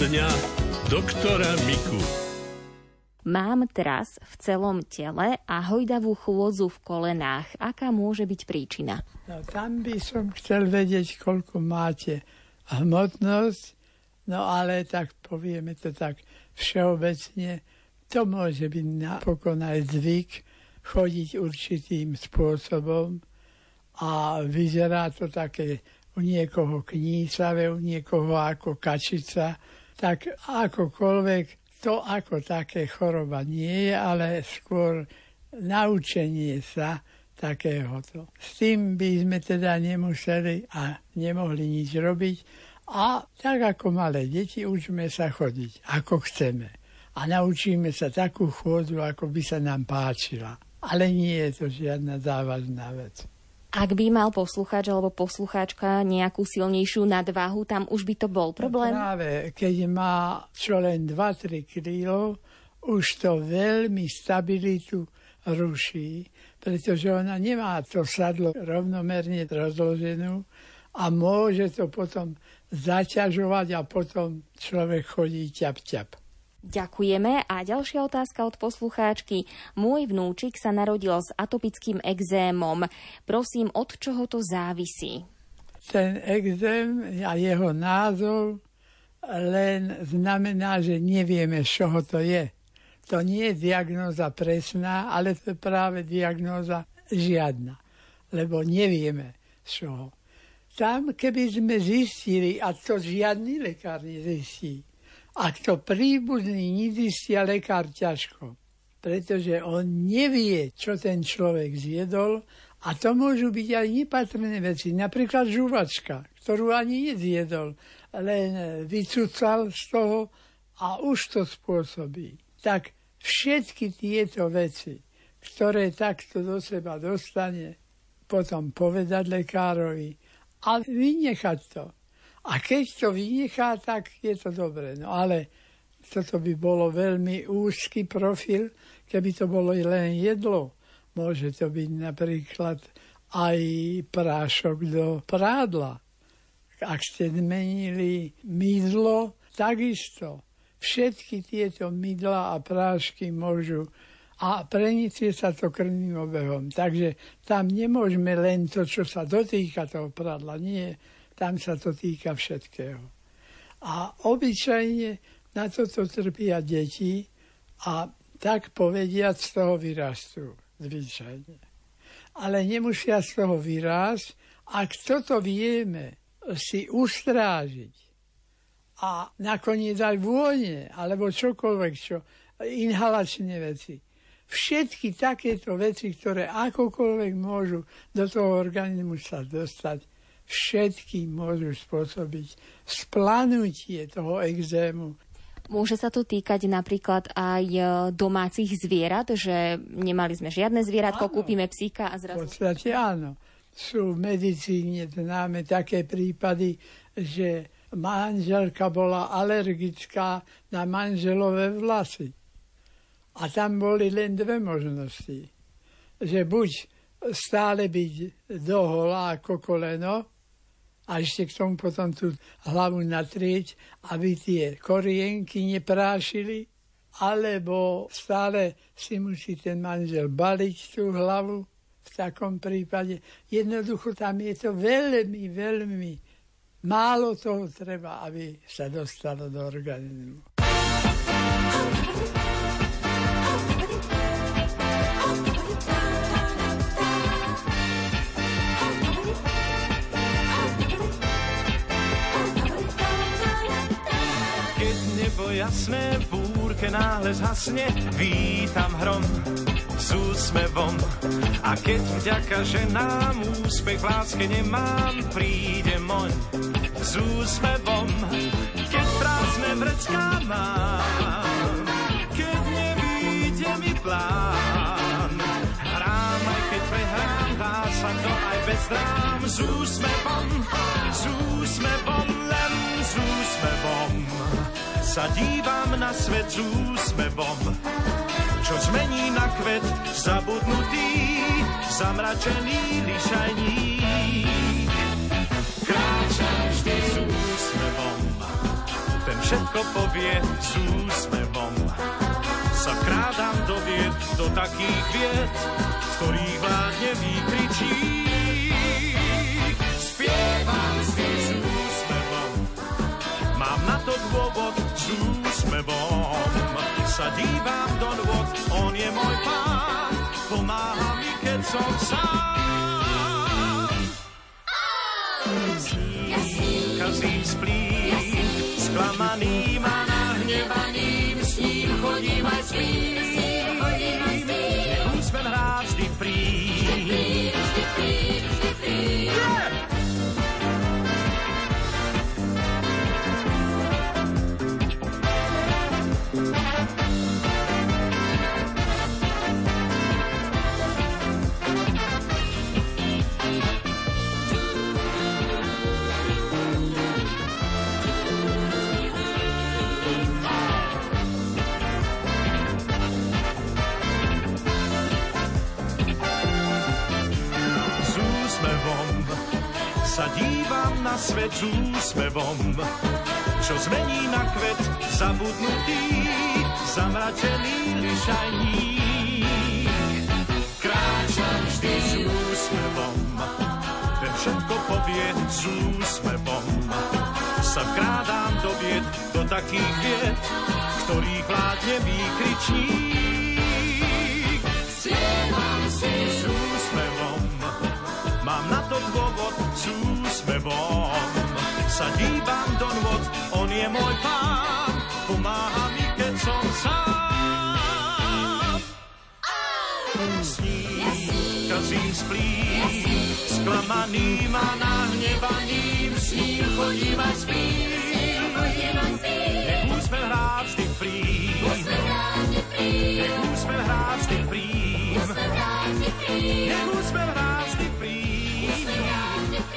dňa doktora Miku. Mám teraz v celom tele a hojdavú chôdzu v kolenách. Aká môže byť príčina? No tam by som chcel vedieť, koľko máte hmotnosť, no ale tak povieme to tak všeobecne, to môže byť napokon aj zvyk chodiť určitým spôsobom a vyzerá to také u niekoho knísavé, u niekoho ako kačica, tak akokoľvek to ako také choroba nie je, ale skôr naučenie sa takéhoto. S tým by sme teda nemuseli a nemohli nič robiť. A tak ako malé deti učíme sa chodiť, ako chceme. A naučíme sa takú chôdzu, ako by sa nám páčila. Ale nie je to žiadna závažná vec. Ak by mal poslucháč alebo poslucháčka nejakú silnejšiu nadvahu, tam už by to bol problém? No práve, keď má čo len 2-3 kg, už to veľmi stabilitu ruší, pretože ona nemá to sadlo rovnomerne rozloženú a môže to potom zaťažovať a potom človek chodí ťap-ťap. Ďakujeme a ďalšia otázka od poslucháčky. Môj vnúčik sa narodil s atopickým exémom. Prosím, od čoho to závisí? Ten exém a jeho názov len znamená, že nevieme, z čoho to je. To nie je diagnóza presná, ale to je práve diagnóza žiadna, lebo nevieme, z čoho. Tam, keby sme zistili, a to žiadny lekár nezistí, ak to príbuzný nezistia lekár ťažko, pretože on nevie, čo ten človek zjedol a to môžu byť aj nepatrné veci. Napríklad žuvačka, ktorú ani nezjedol, len vycúcal z toho a už to spôsobí. Tak všetky tieto veci, ktoré takto do seba dostane, potom povedať lekárovi a vynechať to. A keď to vynechá, tak je to dobré. No ale toto by bolo veľmi úzky profil, keby to bolo len jedlo. Môže to byť napríklad aj prášok do prádla. Ak ste zmenili mydlo, takisto. Všetky tieto mydla a prášky môžu a preniesie sa to krvným obehom. Takže tam nemôžeme len to, čo sa dotýka toho prádla. Nie, tam sa to týka všetkého. A obyčajne na toto trpia deti a tak povediať z toho vyrastú. Zvyčajne. Ale nemusia z toho vyrásť, ak toto vieme si ustrážiť a nakoniec aj vône, alebo čokoľvek, čo, inhalačné veci. Všetky takéto veci, ktoré akokoľvek môžu do toho organizmu sa dostať, všetky môžu spôsobiť splanutie toho exému. Môže sa to týkať napríklad aj e, domácich zvierat, že nemali sme žiadne zvieratko, áno, kúpime psíka a zrazu... V podstate áno. Sú v medicíne známe také prípady, že manželka bola alergická na manželové vlasy. A tam boli len dve možnosti. Že buď stále byť doholá ako koleno, a ešte k tomu potom tú hlavu natrieť, aby tie korienky neprášili, alebo stále si musí ten manžel baliť tú hlavu v takom prípade. Jednoducho tam je to veľmi, veľmi málo toho treba, aby sa dostalo do organizmu. Jasné, v búrke náhle zhasne, vítam hrom s úsmevom. A keď vďaka, že nám úspech v láske nemám, príde moň s úsmevom. Keď prázdne vrecká mám, keď nevíde mi plán, hrám aj keď prehrám, dá to aj bez drám s úsmevom, s úsmevom, len s úsmevom sa dívam na svet s úsmevom, čo zmení na kvet zabudnutý, zamračený lišajník. Kráčam vždy s úsmevom, ten všetko povie s úsmevom. Sa krádam do vied, do takých vied, ktorých vládne výkričí. Spievam si s úsmevom, mám na to dôvod s úsmevom. Sa dívam do nôd, on je môj pán, pomáha mi, keď som sám. Kazím splím, sklamaným a nahnevaným, s ním chodím aj spím. Na svet s úsmevom, čo zmení na kvet zabudnutý, zamračený lišajník. Kráčam vždy s úsmevom, ten všetko povie s úsmevom. Sa vkrádám do vied, do takých vied, ktorých vládne výkričník. Spievam si s úsmevom, mám na to dôvod s úsmevom. Sa dívam do nôd, on je môj pán, pomáha mi, keď som sám. S ním kazím sklamaným a nahnevaným, s ním chodím a spím. Nech úsmev hrá vždy prím, nech úsmev hrá vždy prím, nech úsmev hrá vždy prím.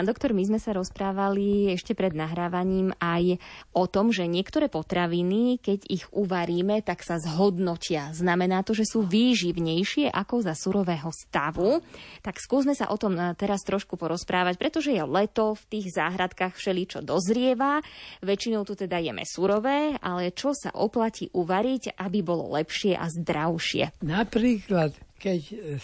Pán doktor, my sme sa rozprávali ešte pred nahrávaním aj o tom, že niektoré potraviny, keď ich uvaríme, tak sa zhodnotia. Znamená to, že sú výživnejšie ako za surového stavu. Tak skúsme sa o tom eh, teraz trošku porozprávať, pretože je leto, v tých záhradkách všeličo dozrieva. Väčšinou tu teda jeme surové, ale čo sa oplatí uvariť, aby bolo lepšie a zdravšie? Napríklad, keď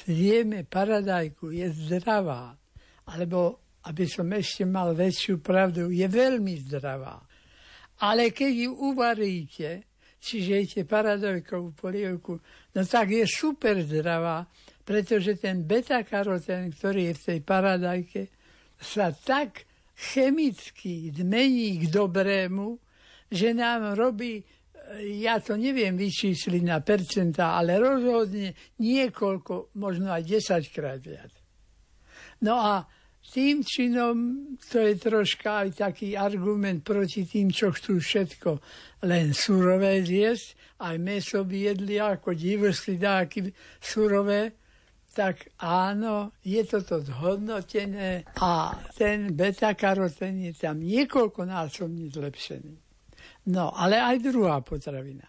zjeme paradajku, je zdravá, alebo aby som ešte mal väčšiu pravdu, je veľmi zdravá. Ale keď ju uvaríte, či žejete paradajkovú polievku, no tak je super zdravá, pretože ten beta-karotén, ktorý je v tej paradajke, sa tak chemicky zmení k dobrému, že nám robí, ja to neviem vyčísliť na percentá, ale rozhodne niekoľko, možno aj 10 krát viac. No a tým činom to je troška aj taký argument proti tým, čo chcú všetko len surové zjesť, aj meso by jedli ako divrsky dáky surové, tak áno, je toto zhodnotené a ten beta-karoten je tam niekoľkonásobne zlepšený. No, ale aj druhá potravina.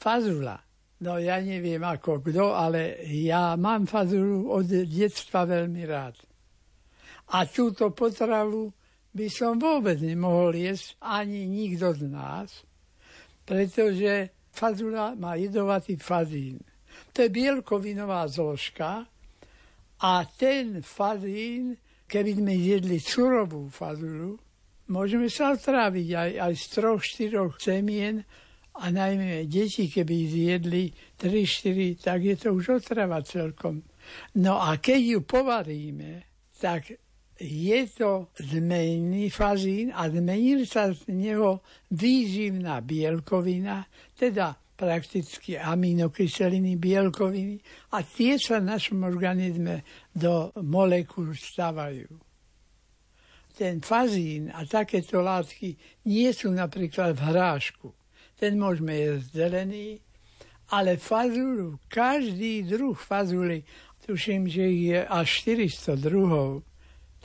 Fazula. No ja neviem ako kto, ale ja mám fazulu od detstva veľmi rád. A túto potravu by som vôbec nemohol jesť ani nikto z nás, pretože fazula má jedovatý fazín. To je bielkovinová zložka a ten fazín, keby sme jedli surovú fazulu, môžeme sa otráviť aj, aj z troch, štyroch semien a najmä deti, keby zjedli 3-4, tak je to už otrava celkom. No a keď ju povaríme, tak je to zmenený fazín a zmenil sa z neho výživná bielkovina, teda prakticky aminokyseliny, bielkoviny a tie sa v našom organizme do molekúl stavajú. Ten fazín a takéto látky nie sú napríklad v hrášku. Ten môžeme jesť zelený, ale fazulu, každý druh fazuly, tuším, že je až 400 druhov,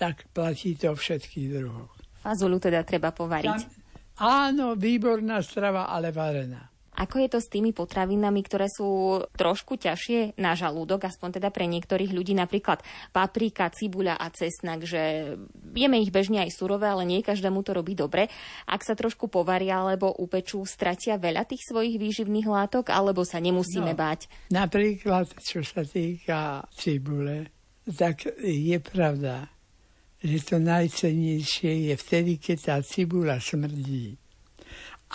tak platí to všetkých druhoch. Fazulu teda treba povariť. Tam, áno, výborná strava, ale varená. Ako je to s tými potravinami, ktoré sú trošku ťažšie na žalúdok, aspoň teda pre niektorých ľudí, napríklad paprika, cibuľa a cesnak, že jeme ich bežne aj surové, ale nie každému to robí dobre. Ak sa trošku povaria alebo upečú, stratia veľa tých svojich výživných látok, alebo sa nemusíme no, báť? Napríklad, čo sa týka cibule, tak je pravda, že to najcennejšie je vtedy, keď tá cibula smrdí.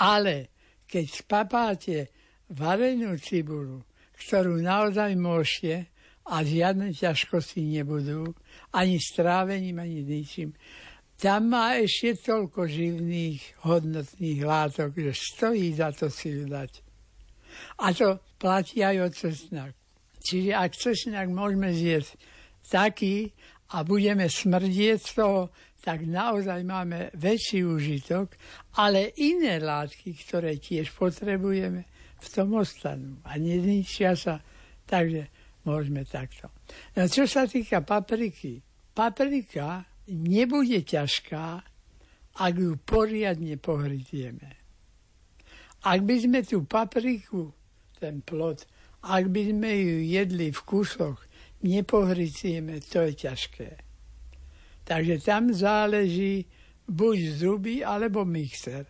Ale keď spapáte varenú cibulu, ktorú naozaj môžete a žiadne ťažkosti nebudú, ani strávením, ani ničím, tam má ešte toľko živných, hodnotných látok, že stojí za to si ju dať. A to platí aj od cesnak. Čiže ak cesnak môžeme zjesť taký, a budeme smrdieť z toho, tak naozaj máme väčší užitok, ale iné látky, ktoré tiež potrebujeme, v tom ostanú a nezničia sa. Takže môžeme takto. No, čo sa týka papriky, paprika nebude ťažká, ak ju poriadne pohritieme. Ak by sme tú papriku, ten plod, ak by sme ju jedli v kusoch, nepohricieme, to je ťažké. Takže tam záleží buď zuby, alebo mixer.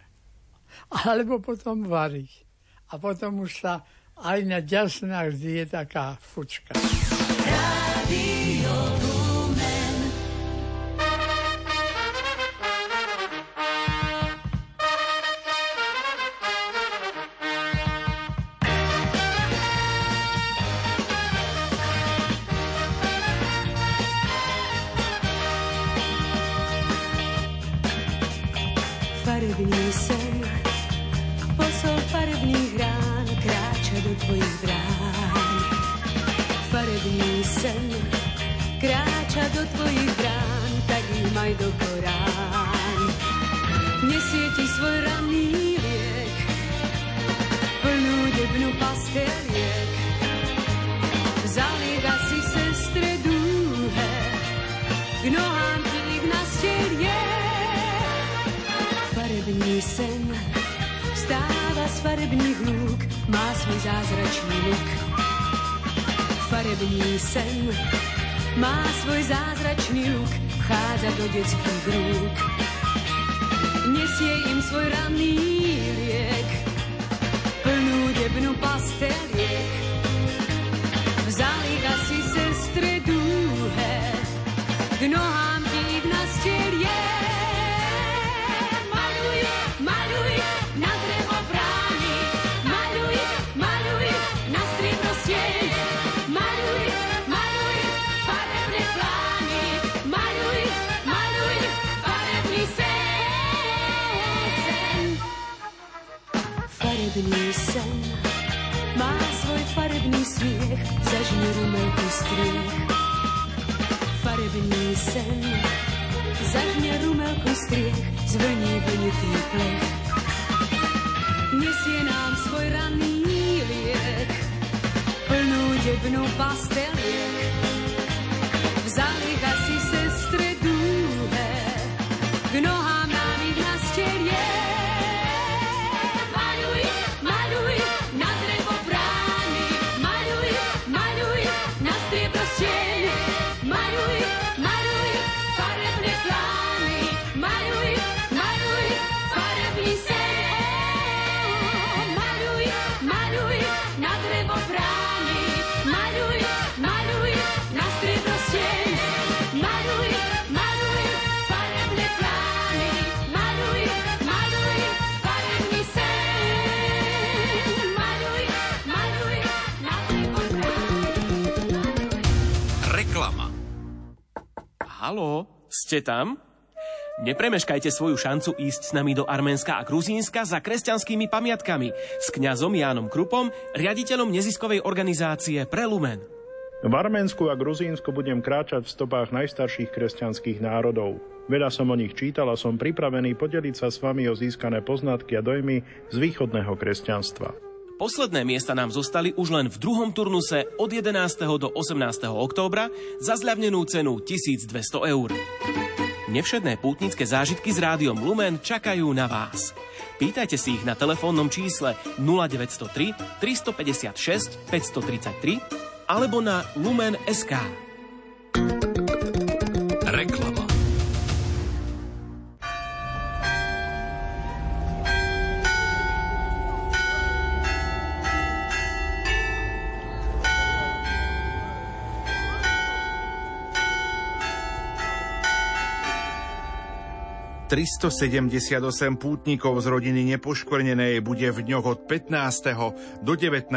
Alebo potom variť. A potom už sa aj na ďasnách je taká fučka. Radio striech. Farebný sen, zažne rumelku striech, zvlní vlnitý plech. Nesie nám svoj ranný liek, plnú debnú pasteliek. Haló, ste tam? Nepremeškajte svoju šancu ísť s nami do Arménska a Gruzínska za kresťanskými pamiatkami s kňazom Jánom Krupom, riaditeľom neziskovej organizácie Prelumen. V Arménsku a Gruzínsku budem kráčať v stopách najstarších kresťanských národov. Veľa som o nich čítal a som pripravený podeliť sa s vami o získané poznatky a dojmy z východného kresťanstva. Posledné miesta nám zostali už len v druhom turnuse od 11. do 18. októbra za zľavnenú cenu 1200 eur. Nevšedné pútnické zážitky s rádiom Lumen čakajú na vás. Pýtajte si ich na telefónnom čísle 0903 356 533 alebo na Lumen 378 pútnikov z rodiny Nepoškvrnenej bude v dňoch od 15. do 19.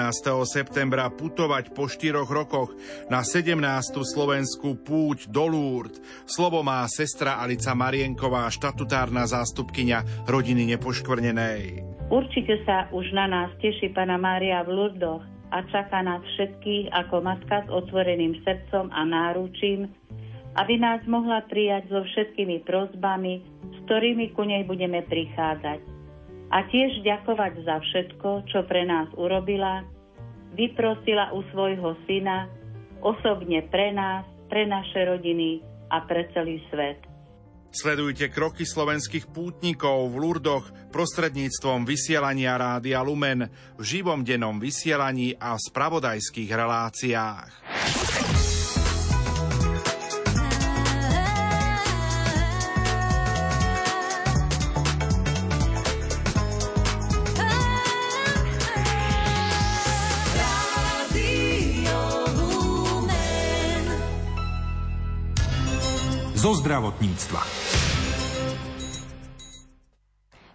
septembra putovať po štyroch rokoch na 17. slovenskú púť do Lourdes. Slovo má sestra Alica Marienková, štatutárna zástupkyňa rodiny Nepoškvrnenej. Určite sa už na nás teší Pana Mária v Lurdoch a čaká nás všetkých ako matka s otvoreným srdcom a náručím, aby nás mohla prijať so všetkými prozbami, ktorými ku nej budeme prichádzať. A tiež ďakovať za všetko, čo pre nás urobila, vyprosila u svojho syna, osobne pre nás, pre naše rodiny a pre celý svet. Sledujte kroky slovenských pútnikov v Lurdoch prostredníctvom vysielania Rádia Lumen v živom dennom vysielaní a spravodajských reláciách. Zo zdravotníctva.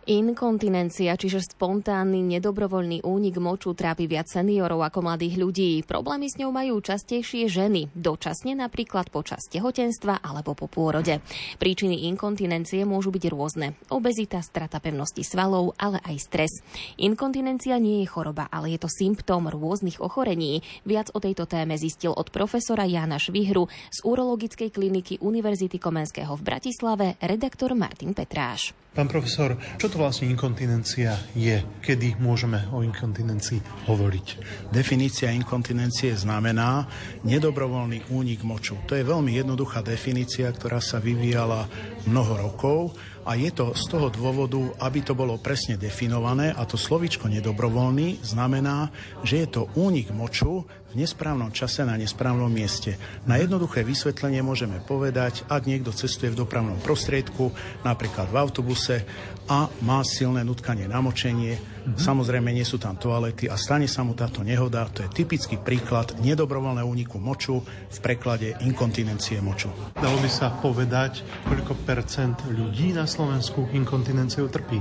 Inkontinencia, čiže spontánny nedobrovoľný únik moču trápi viac seniorov ako mladých ľudí. Problémy s ňou majú častejšie ženy, dočasne napríklad počas tehotenstva alebo po pôrode. Príčiny inkontinencie môžu byť rôzne. Obezita, strata pevnosti svalov, ale aj stres. Inkontinencia nie je choroba, ale je to symptóm rôznych ochorení. Viac o tejto téme zistil od profesora Jána Švihru z Urologickej kliniky Univerzity Komenského v Bratislave redaktor Martin Petráš. Pán profesor, čo to vlastne inkontinencia je? Kedy môžeme o inkontinencii hovoriť? Definícia inkontinencie znamená nedobrovoľný únik moču. To je veľmi jednoduchá definícia, ktorá sa vyvíjala mnoho rokov a je to z toho dôvodu, aby to bolo presne definované a to slovičko nedobrovoľný znamená, že je to únik moču v nesprávnom čase na nesprávnom mieste. Na jednoduché vysvetlenie môžeme povedať, ak niekto cestuje v dopravnom prostriedku, napríklad v autobuse a má silné nutkanie namočenie, mm-hmm. samozrejme nie sú tam toalety a stane sa mu táto nehoda, to je typický príklad nedobrovoľného úniku moču v preklade inkontinencie moču. Dalo by sa povedať, koľko percent ľudí na Slovensku inkontinenciou trpí?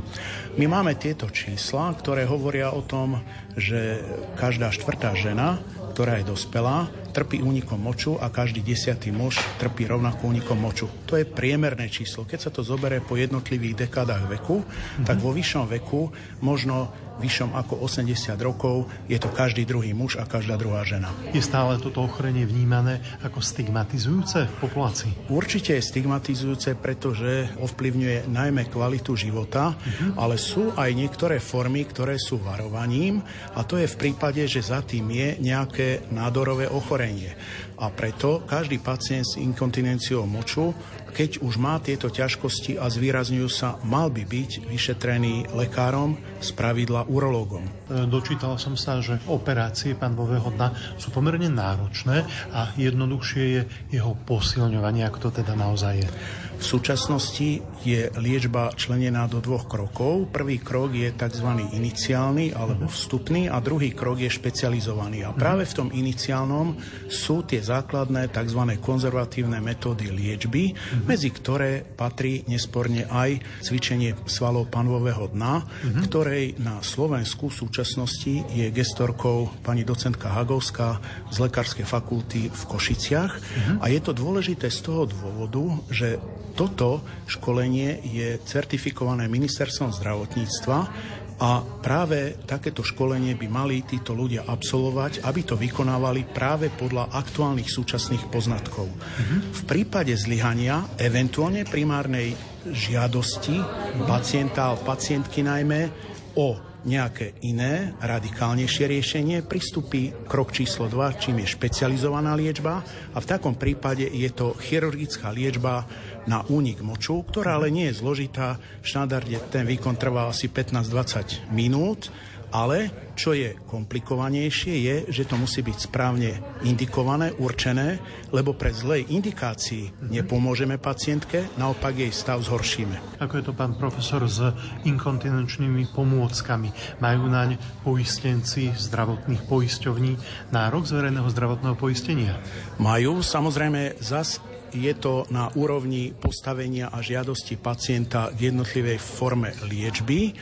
My máme tieto čísla, ktoré hovoria o tom, že každá štvrtá žena ktorá je dospelá, trpí únikom moču a každý desiatý muž trpí rovnako únikom moču. To je priemerné číslo. Keď sa to zoberie po jednotlivých dekádach veku, mm-hmm. tak vo vyššom veku, možno vyššom ako 80 rokov, je to každý druhý muž a každá druhá žena. Je stále toto ochorenie vnímané ako stigmatizujúce v populácii? Určite je stigmatizujúce, pretože ovplyvňuje najmä kvalitu života, mm-hmm. ale sú aj niektoré formy, ktoré sú varovaním a to je v prípade, že za tým je nejaké nádorové ochorenie ochorenie. A preto každý pacient s inkontinenciou moču, keď už má tieto ťažkosti a zvýrazňujú sa, mal by byť vyšetrený lekárom, z pravidla urológom. E, dočítal som sa, že operácie pánového dna sú pomerne náročné a jednoduchšie je jeho posilňovanie, ako to teda naozaj je. V súčasnosti je liečba členená do dvoch krokov. Prvý krok je tzv. iniciálny alebo vstupný a druhý krok je špecializovaný. A práve v tom iniciálnom sú tie základné tzv. konzervatívne metódy liečby, medzi ktoré patrí nesporne aj cvičenie svalov panového dna, ktorej na Slovensku v súčasnosti je gestorkou pani docentka Hagovská z Lekárskej fakulty v Košiciach. A je to dôležité z toho dôvodu, že toto školenie je certifikované ministerstvom zdravotníctva a práve takéto školenie by mali títo ľudia absolvovať, aby to vykonávali práve podľa aktuálnych súčasných poznatkov. V prípade zlyhania, eventuálne primárnej žiadosti pacienta a pacientky najmä o nejaké iné, radikálnejšie riešenie, pristupí krok číslo 2, čím je špecializovaná liečba a v takom prípade je to chirurgická liečba na únik moču, ktorá ale nie je zložitá. V štandarde ten výkon trvá asi 15-20 minút ale čo je komplikovanejšie je, že to musí byť správne indikované, určené, lebo pre zlej indikácii nepomôžeme pacientke, naopak jej stav zhoršíme. Ako je to pán profesor s inkontinenčnými pomôckami? Majú naň poistenci zdravotných poisťovní nárok z verejného zdravotného poistenia? Majú, samozrejme, zas je to na úrovni postavenia a žiadosti pacienta k jednotlivej forme liečby.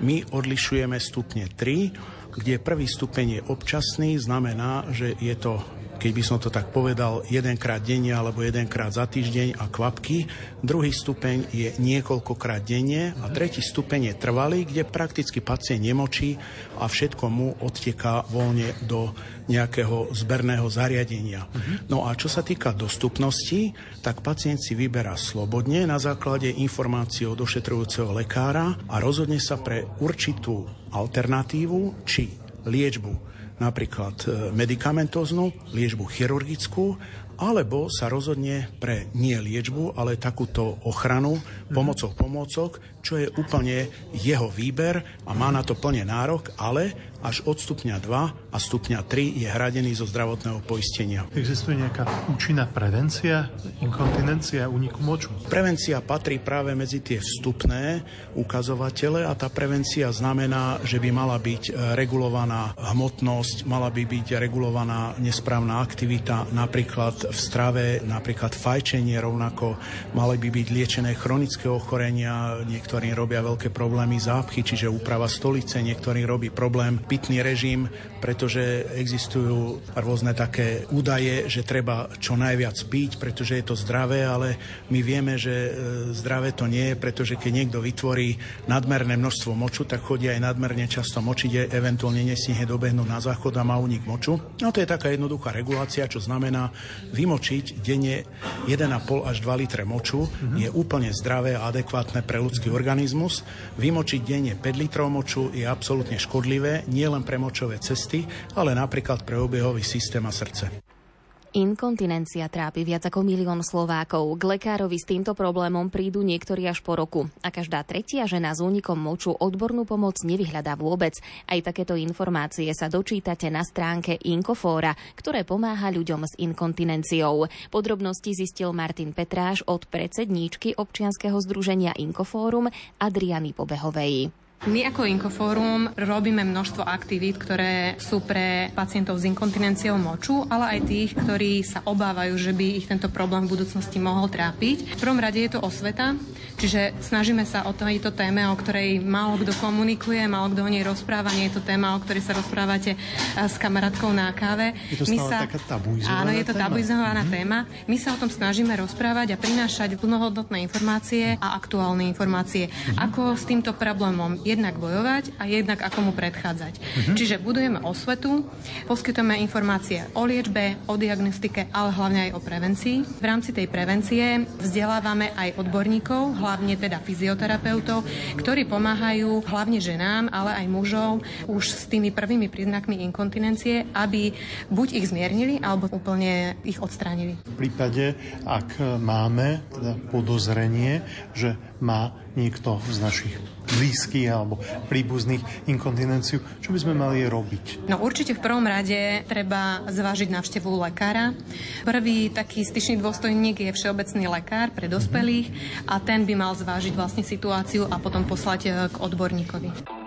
My odlišujeme stupne 3, kde prvý stupeň je občasný, znamená, že je to keď by som to tak povedal, jedenkrát denne alebo jedenkrát za týždeň a kvapky. Druhý stupeň je niekoľkokrát denne a tretí stupeň je trvalý, kde prakticky pacient nemočí a všetko mu odteká voľne do nejakého zberného zariadenia. No a čo sa týka dostupnosti, tak pacient si vyberá slobodne na základe informácií od ošetrujúceho lekára a rozhodne sa pre určitú alternatívu či liečbu napríklad e, medikamentóznu, liečbu chirurgickú, alebo sa rozhodne pre nie liečbu, ale takúto ochranu pomocou pomôcok, čo je úplne jeho výber a má na to plne nárok, ale až od stupňa 2 a stupňa 3 je hradený zo zdravotného poistenia. Existuje nejaká účinná prevencia inkontinencia úniku moču? Prevencia patrí práve medzi tie vstupné ukazovatele a tá prevencia znamená, že by mala byť e, regulovaná hmotnosť, mala by byť regulovaná nesprávna aktivita, napríklad v strave, napríklad fajčenie rovnako, mali by byť liečené chronické ochorenia, niektorí robia veľké problémy zápchy, čiže úprava stolice, niektorí robí problém pitný režim, pretože existujú rôzne také údaje, že treba čo najviac piť, pretože je to zdravé, ale my vieme, že e, zdravé to nie je, pretože keď niekto vytvorí nadmerné množstvo moču, tak chodí aj nadmerne často močiť, eventuálne nesnihe dobehnúť na záchod a má unik moču. No to je taká jednoduchá regulácia, čo znamená vymočiť denne 1,5 až 2 litre moču mm-hmm. je úplne zdravé a adekvátne pre ľudský organizmus. Vymočiť denne 5 litrov moču je absolútne škodlivé, nielen pre močové cesty, ale napríklad pre obehový systém a srdce. Inkontinencia trápi viac ako milión Slovákov. K lekárovi s týmto problémom prídu niektorí až po roku. A každá tretia žena s únikom moču odbornú pomoc nevyhľadá vôbec. Aj takéto informácie sa dočítate na stránke Inkofóra, ktoré pomáha ľuďom s inkontinenciou. Podrobnosti zistil Martin Petráš od predsedníčky občianskeho združenia Inkofórum Adriany Pobehovej. My ako Inkofórum robíme množstvo aktivít, ktoré sú pre pacientov s inkontinenciou moču, ale aj tých, ktorí sa obávajú, že by ich tento problém v budúcnosti mohol trápiť. V prvom rade je to osveta, čiže snažíme sa o tejto téme, o ktorej málo kto komunikuje, málo kto o nej rozpráva, nie je to téma, o ktorej sa rozprávate eh, s kamarátkou na káve. Je to My sa, taká Áno, je to tabuizovaná mm-hmm. téma. My sa o tom snažíme rozprávať a prinášať plnohodnotné informácie a aktuálne informácie. Mm-hmm. Ako s týmto problémom jednak bojovať a jednak ako mu predchádzať. Uh-huh. Čiže budujeme osvetu, poskytujeme informácie o liečbe, o diagnostike, ale hlavne aj o prevencii. V rámci tej prevencie vzdelávame aj odborníkov, hlavne teda fyzioterapeutov, ktorí pomáhajú hlavne ženám, ale aj mužov už s tými prvými príznakmi inkontinencie, aby buď ich zmiernili, alebo úplne ich odstránili. V prípade, ak máme teda podozrenie, že má niekto z našich blízkych alebo príbuzných inkontinenciu, čo by sme mali robiť? No určite v prvom rade treba zvážiť návštevu lekára. Prvý taký styčný dôstojník je všeobecný lekár pre dospelých a ten by mal zvážiť vlastne situáciu a potom poslať eh, k odborníkovi.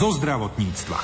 Zo zdravotníctva.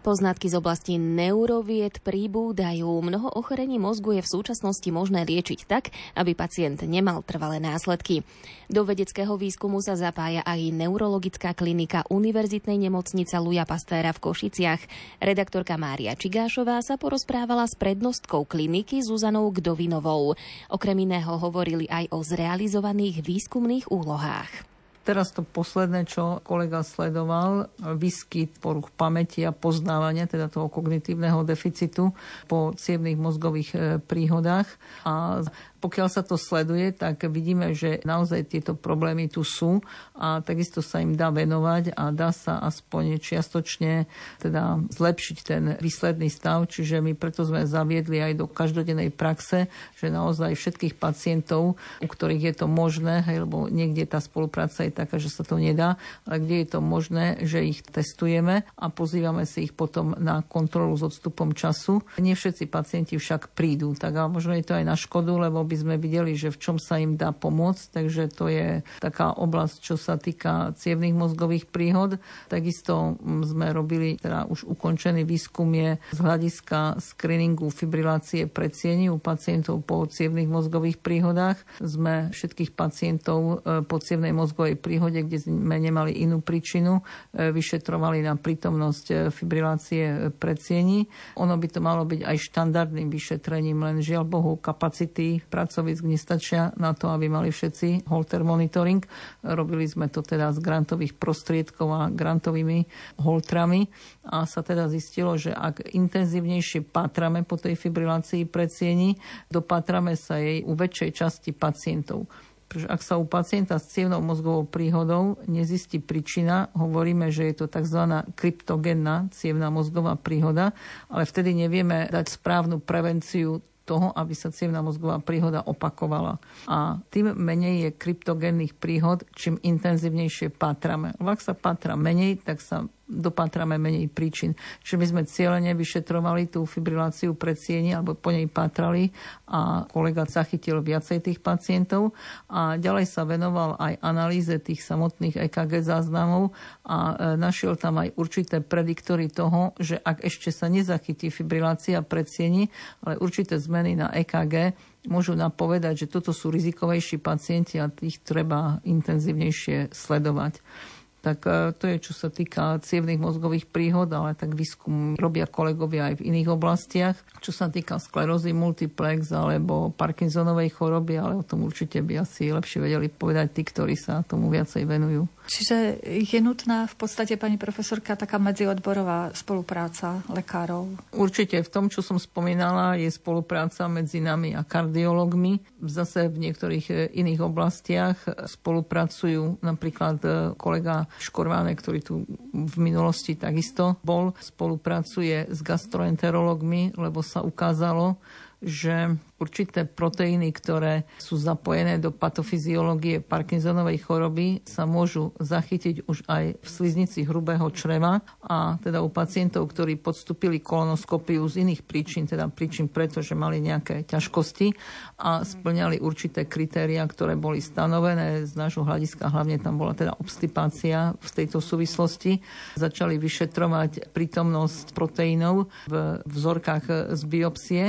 Poznatky z oblasti neurovied príbúdajú. Mnoho ochorení mozgu je v súčasnosti možné liečiť tak, aby pacient nemal trvalé následky. Do vedeckého výskumu sa zapája aj neurologická klinika Univerzitnej nemocnice Luja Pastéra v Košiciach. Redaktorka Mária Čigášová sa porozprávala s prednostkou kliniky Zuzanou Gdovinovou. Okrem iného hovorili aj o zrealizovaných výskumných úlohách. Teraz to posledné, čo kolega sledoval, výskyt poruch pamäti a poznávania, teda toho kognitívneho deficitu po cievných mozgových e, príhodách. A pokiaľ sa to sleduje, tak vidíme, že naozaj tieto problémy tu sú a takisto sa im dá venovať a dá sa aspoň čiastočne teda zlepšiť ten výsledný stav. Čiže my preto sme zaviedli aj do každodennej praxe, že naozaj všetkých pacientov, u ktorých je to možné, hej, lebo niekde tá spolupráca je taká, že sa to nedá, ale kde je to možné, že ich testujeme a pozývame si ich potom na kontrolu s odstupom času. Nie všetci pacienti však prídu, tak ale možno je to aj na škodu, lebo aby sme videli, že v čom sa im dá pomôcť. Takže to je taká oblasť, čo sa týka cievných mozgových príhod. Takisto sme robili, teda už ukončený výskum je z hľadiska screeningu fibrilácie predsieni u pacientov po cievných mozgových príhodách. Sme všetkých pacientov e, po cievnej mozgovej príhode, kde sme nemali inú príčinu, e, vyšetrovali na prítomnosť e, fibrilácie predsieni. Ono by to malo byť aj štandardným vyšetrením, len žiaľ Bohu kapacity pracovisk nestačia na to, aby mali všetci holter monitoring. Robili sme to teda z grantových prostriedkov a grantovými holtrami a sa teda zistilo, že ak intenzívnejšie pátrame po tej fibrilácii predsieni, dopátrame sa jej u väčšej časti pacientov. Pretože ak sa u pacienta s cievnou mozgovou príhodou nezistí príčina, hovoríme, že je to tzv. kryptogenná cievná mozgová príhoda, ale vtedy nevieme dať správnu prevenciu toho, aby sa cievna mozgová príhoda opakovala. A tým menej je kryptogénnych príhod, čím intenzívnejšie pátrame. Ak sa pátra menej, tak sa dopátrame menej príčin. Čiže my sme cieľene vyšetrovali tú fibriláciu predsieni alebo po nej pátrali a kolega zachytil viacej tých pacientov a ďalej sa venoval aj analýze tých samotných EKG záznamov a e, našiel tam aj určité prediktory toho, že ak ešte sa nezachytí fibrilácia predsieni, ale určité zmeny na EKG môžu napovedať, že toto sú rizikovejší pacienti a tých treba intenzívnejšie sledovať. Tak e, to je, čo sa týka cievných mozgových príhod, ale tak výskum robia kolegovia aj v iných oblastiach. Čo sa týka sklerózy multiplex alebo Parkinsonovej choroby, ale o tom určite by asi lepšie vedeli povedať tí, ktorí sa tomu viacej venujú. Čiže je nutná v podstate, pani profesorka, taká medziodborová spolupráca lekárov? Určite v tom, čo som spomínala, je spolupráca medzi nami a kardiologmi. Zase v niektorých e, iných oblastiach spolupracujú napríklad e, kolega Škorváne, ktorý tu v minulosti takisto bol, spolupracuje s gastroenterologmi, lebo sa ukázalo, že určité proteíny, ktoré sú zapojené do patofyziológie Parkinsonovej choroby, sa môžu zachytiť už aj v sliznici hrubého čreva. A teda u pacientov, ktorí podstúpili kolonoskopiu z iných príčin, teda príčin preto, že mali nejaké ťažkosti a splňali určité kritéria, ktoré boli stanovené z nášho hľadiska, hlavne tam bola teda obstipácia v tejto súvislosti, začali vyšetrovať prítomnosť proteínov v vzorkách z biopsie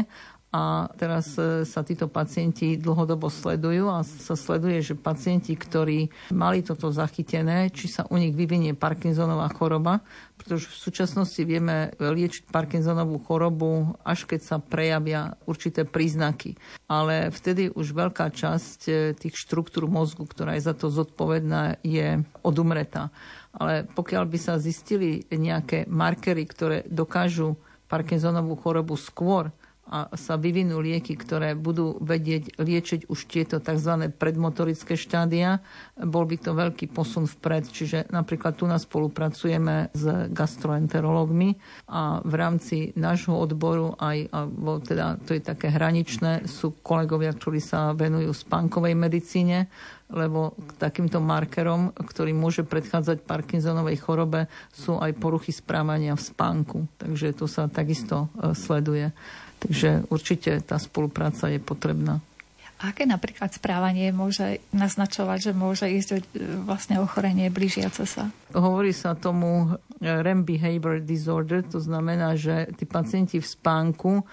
a teraz e, sa títo pacienti dlhodobo sledujú a sa sleduje, že pacienti, ktorí mali toto zachytené, či sa u nich vyvinie Parkinsonová choroba, pretože v súčasnosti vieme liečiť Parkinsonovú chorobu, až keď sa prejavia určité príznaky. Ale vtedy už veľká časť e, tých štruktúr mozgu, ktorá je za to zodpovedná, je odumretá. Ale pokiaľ by sa zistili nejaké markery, ktoré dokážu Parkinsonovú chorobu skôr, a sa vyvinú lieky, ktoré budú vedieť liečiť už tieto tzv. predmotorické štádia, bol by to veľký posun vpred. Čiže napríklad tu nás spolupracujeme s gastroenterológmi a v rámci nášho odboru aj, alebo teda to je také hraničné, sú kolegovia, ktorí sa venujú spánkovej medicíne, lebo k takýmto markerom, ktorý môže predchádzať Parkinsonovej chorobe, sú aj poruchy správania v spánku. Takže to sa takisto e, sleduje. Takže určite tá spolupráca je potrebná. Aké napríklad správanie môže naznačovať, že môže ísť vlastne ochorenie blížiace sa? Hovorí sa tomu REM behavior disorder, to znamená, že tí pacienti v spánku e,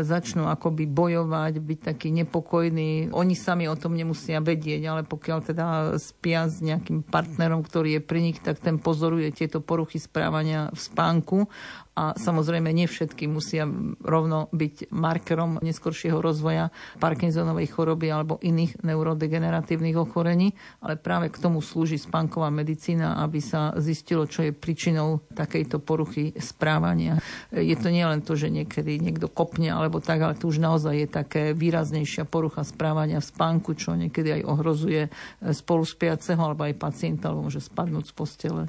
začnú akoby bojovať, byť takí nepokojní. Oni sami o tom nemusia vedieť, ale pokiaľ teda spia s nejakým partnerom, ktorý je pri nich, tak ten pozoruje tieto poruchy správania v spánku a samozrejme nie všetky musia rovno byť markerom neskoršieho rozvoja Parkinsonovej choroby alebo iných neurodegeneratívnych ochorení, ale práve k tomu slúži spánková medicína, aby sa zistilo, čo je príčinou takejto poruchy správania. Je to nielen to, že niekedy niekto kopne alebo tak, ale to už naozaj je také výraznejšia porucha správania v spánku, čo niekedy aj ohrozuje spoluspiaceho alebo aj pacienta, alebo môže spadnúť z postele.